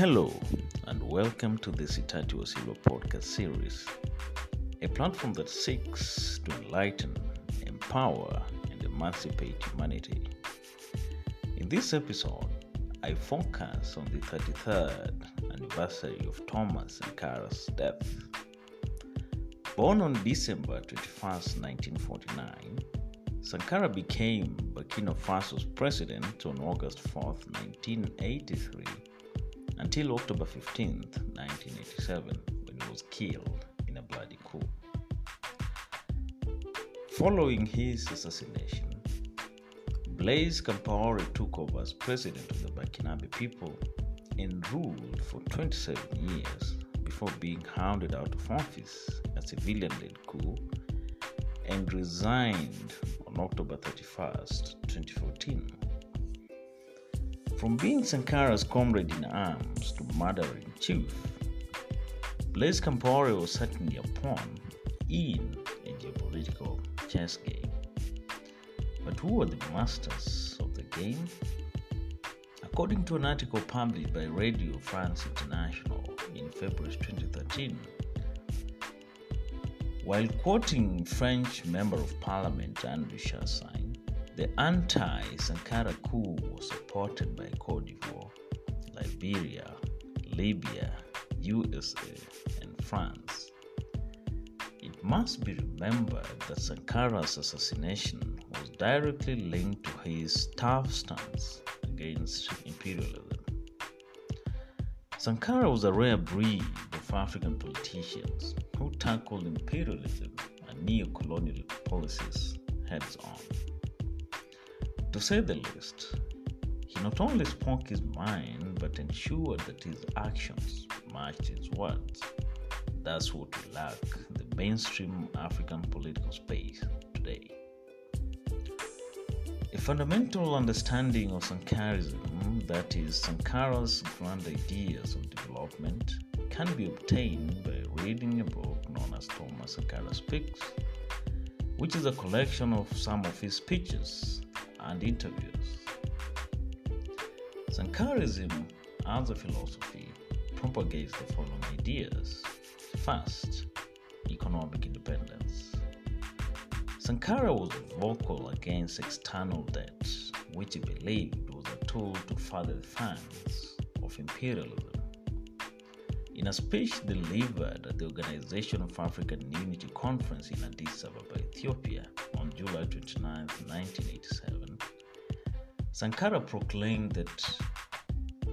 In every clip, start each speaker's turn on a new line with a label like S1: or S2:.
S1: Hello, and welcome to the Sitati Wasilo podcast series, a platform that seeks to enlighten, empower, and emancipate humanity. In this episode, I focus on the 33rd anniversary of Thomas and Sankara's death. Born on December 21, 1949, Sankara became Burkina Faso's president on August 4, 1983 until October 15, 1987, when he was killed in a bloody coup. Following his assassination, Blaise Compaoré took over as president of the Burkinabe people and ruled for 27 years before being hounded out of office a civilian led coup and resigned on October 31st, 2014. From being Sankara's comrade in arms to murderer in chief, Blaise Compaoré was certainly a pawn in a geopolitical chess game. But who were the masters of the game? According to an article published by Radio France International in February 2013, while quoting French Member of Parliament Andrew Chassaigne, the anti Sankara coup was supported by Cote d'Ivoire, Liberia, Libya, USA, and France. It must be remembered that Sankara's assassination was directly linked to his tough stance against imperialism. Sankara was a rare breed of African politicians who tackled imperialism and neo colonial policies heads on. To say the least, he not only spoke his mind but ensured that his actions matched his words. That's what we lack the mainstream African political space today. A fundamental understanding of Sankarism, that is, Sankara's grand ideas of development, can be obtained by reading a book known as Thomas Sankara Speaks, which is a collection of some of his speeches and interviews. Sankarism, as a philosophy, propagates the following ideas. First, economic independence. Sankara was vocal against external debt, which he believed was a tool to further the funds of imperialism. In a speech delivered at the Organization of African Unity Conference in Addis Ababa, Ethiopia, on July 29, 1987, Sankara proclaimed that,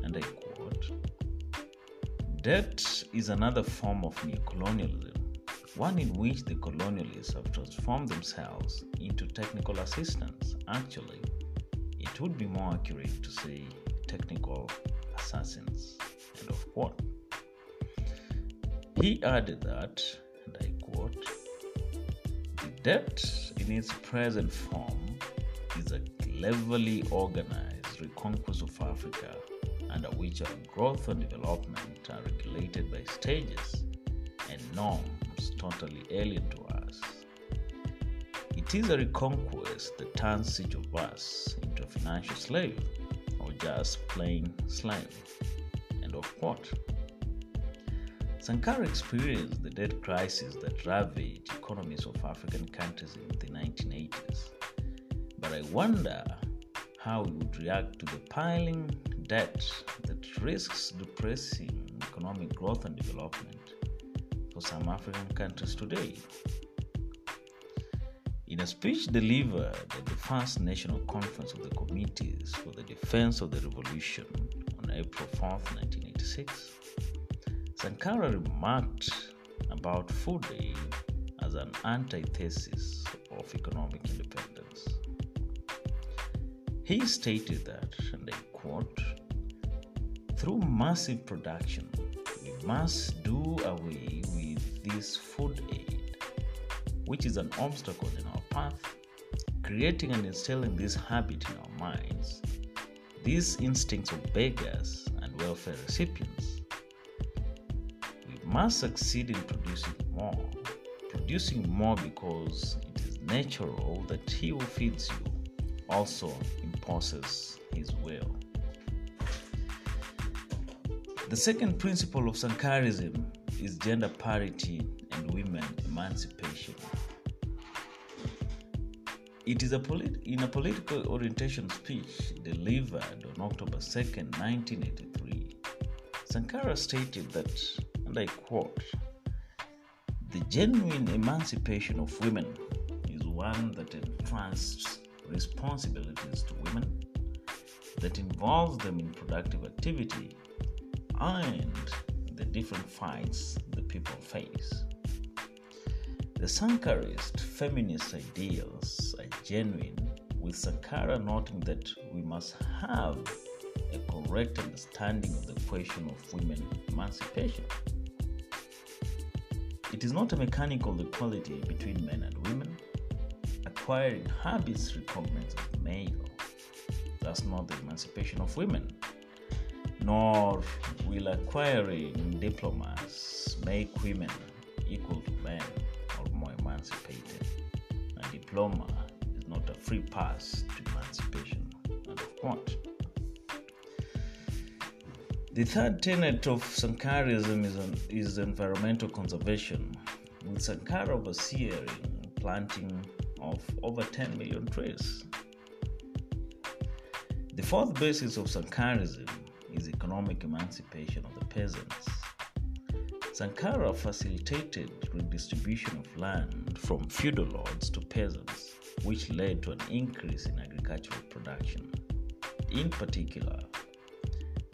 S1: and I quote, Debt is another form of neocolonialism, one in which the colonialists have transformed themselves into technical assistants. Actually, it would be more accurate to say technical assassins. End of quote. He added that, and I quote, the debt in its present form cleverly organized reconquest of Africa under which our growth and development are regulated by stages and norms totally alien to us. It is a reconquest that turns each of us into a financial slave or just plain slave. End of quote. Sankara experienced the debt crisis that ravaged economies of African countries in the 1980s. But I wonder how he would react to the piling debt that risks depressing economic growth and development for some African countries today. In a speech delivered at the first National Conference of the Committees for the Defense of the Revolution on April 4, 1986, Sankara remarked about food aid as an antithesis of economic independence. He stated that, and I quote, through massive production, we must do away with this food aid, which is an obstacle in our path, creating and instilling this habit in our minds, these instincts of beggars and welfare recipients. We must succeed in producing more, producing more because it is natural that he who feeds you also imposes his will. The second principle of Sankarism is gender parity and women emancipation. It is a polit- in a political orientation speech delivered on October 2nd, 1983. Sankara stated that, and I quote, the genuine emancipation of women is one that entrusts responsibilities to women, that involves them in productive activity, and the different fights the people face. The Sankarist feminist ideals are genuine, with Sankara noting that we must have a correct understanding of the question of women emancipation. It is not a mechanical equality between men and women. Acquiring habits recognized as male. That's not the emancipation of women. Nor will acquiring diplomas make women equal to men or more emancipated. A diploma is not a free pass to emancipation. And of the third tenet of Sankarism is, an, is environmental conservation, with Sankara overseeing planting of over 10 million trees. The fourth basis of Sankarism is economic emancipation of the peasants. Sankara facilitated redistribution of land from feudal lords to peasants, which led to an increase in agricultural production. In particular,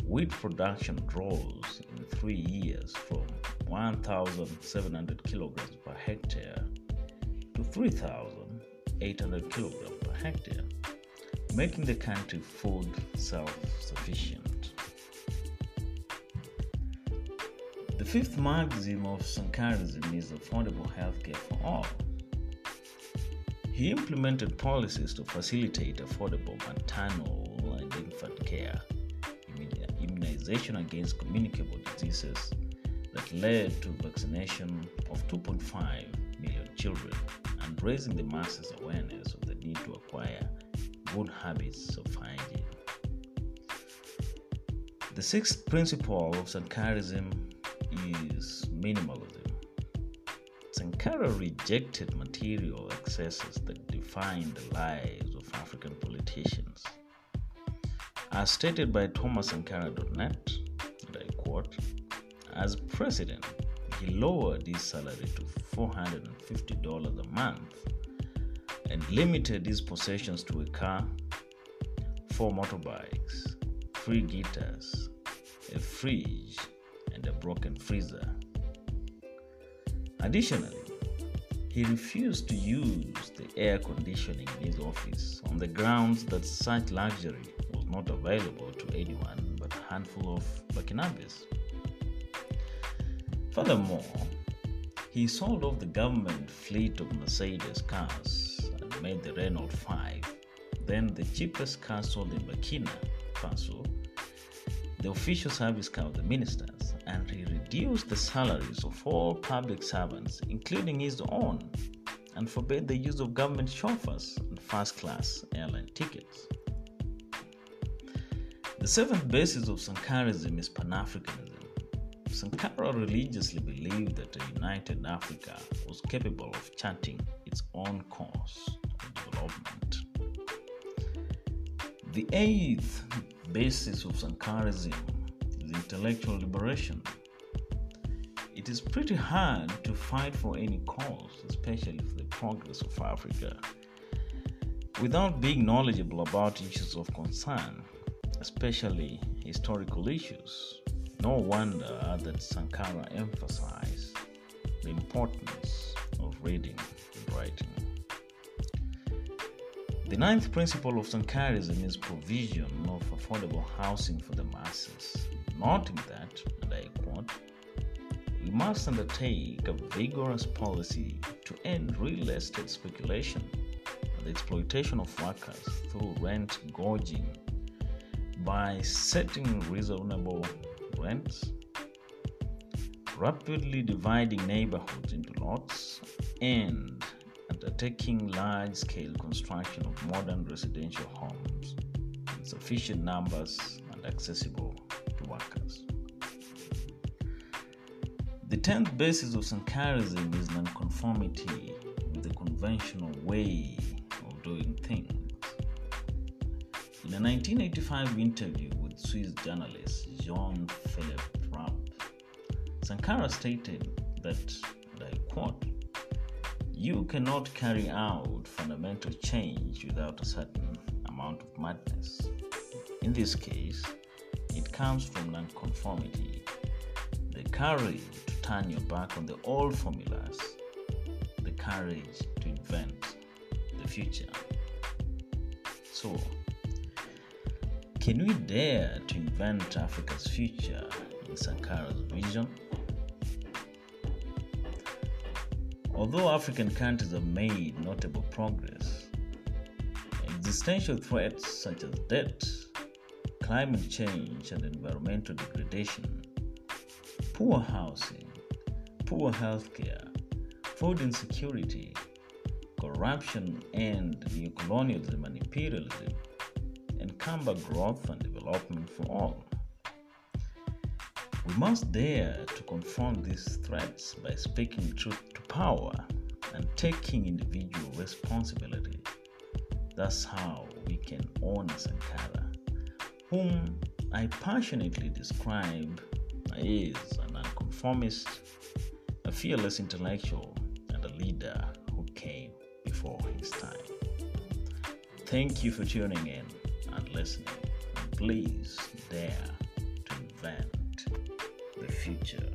S1: wheat production rose in three years from 1,700 kilograms per hectare to 3,800 kilograms per hectare, making the country food self sufficient. The fifth maxim of Sankarism is affordable healthcare for all. He implemented policies to facilitate affordable maternal and infant care immunization against communicable diseases that led to vaccination of 2.5 million children raising the masses awareness of the need to acquire good habits of hygiene. The sixth principle of Sankarism is minimalism. Sankara rejected material excesses that defined the lives of African politicians. As stated by thomassankara.net, and I quote, as president, he lowered his salary to $450 a month and limited his possessions to a car, four motorbikes, three guitars, a fridge, and a broken freezer. Additionally, he refused to use the air conditioning in his office on the grounds that such luxury was not available to anyone but a handful of Burkinabes. Furthermore, he sold off the government fleet of Mercedes cars and made the Renault 5, then the cheapest car sold in Burkina Faso, the official service car of the ministers, and he reduced the salaries of all public servants, including his own, and forbade the use of government chauffeurs and first class airline tickets. The seventh basis of Sankarism is Pan Africanism. Sankara religiously believed that a united Africa was capable of charting its own course of development. The eighth basis of Sankarism is intellectual liberation. It is pretty hard to fight for any cause, especially for the progress of Africa, without being knowledgeable about issues of concern, especially historical issues. No wonder that Sankara emphasized the importance of reading and writing. The ninth principle of Sankarism is provision of affordable housing for the masses, noting that, and I quote, we must undertake a vigorous policy to end real estate speculation and the exploitation of workers through rent gouging by setting reasonable rents, rapidly dividing neighborhoods into lots, and undertaking large scale construction of modern residential homes in sufficient numbers and accessible to workers. The tenth basis of Sankarism is nonconformity with the conventional way of doing things. In a 1985 interview with Swiss journalist Jean Philippe Rapp, Sankara stated that, and I quote, you cannot carry out fundamental change without a certain amount of madness. In this case, it comes from nonconformity, the courage to turn your back on the old formulas, the courage to invent the future. So, can we dare to invent Africa's future in Sankara's vision? Although African countries have made notable progress, existential threats such as debt, climate change, and environmental degradation, poor housing, poor healthcare, food insecurity, corruption, and neocolonialism and imperialism encumber growth and development for all. We must dare to confront these threats by speaking truth to power and taking individual responsibility. That's how we can honor Sankara, whom I passionately describe as a nonconformist, a fearless intellectual, and a leader who came before his time. Thank you for tuning in listening. Please dare to invent the future.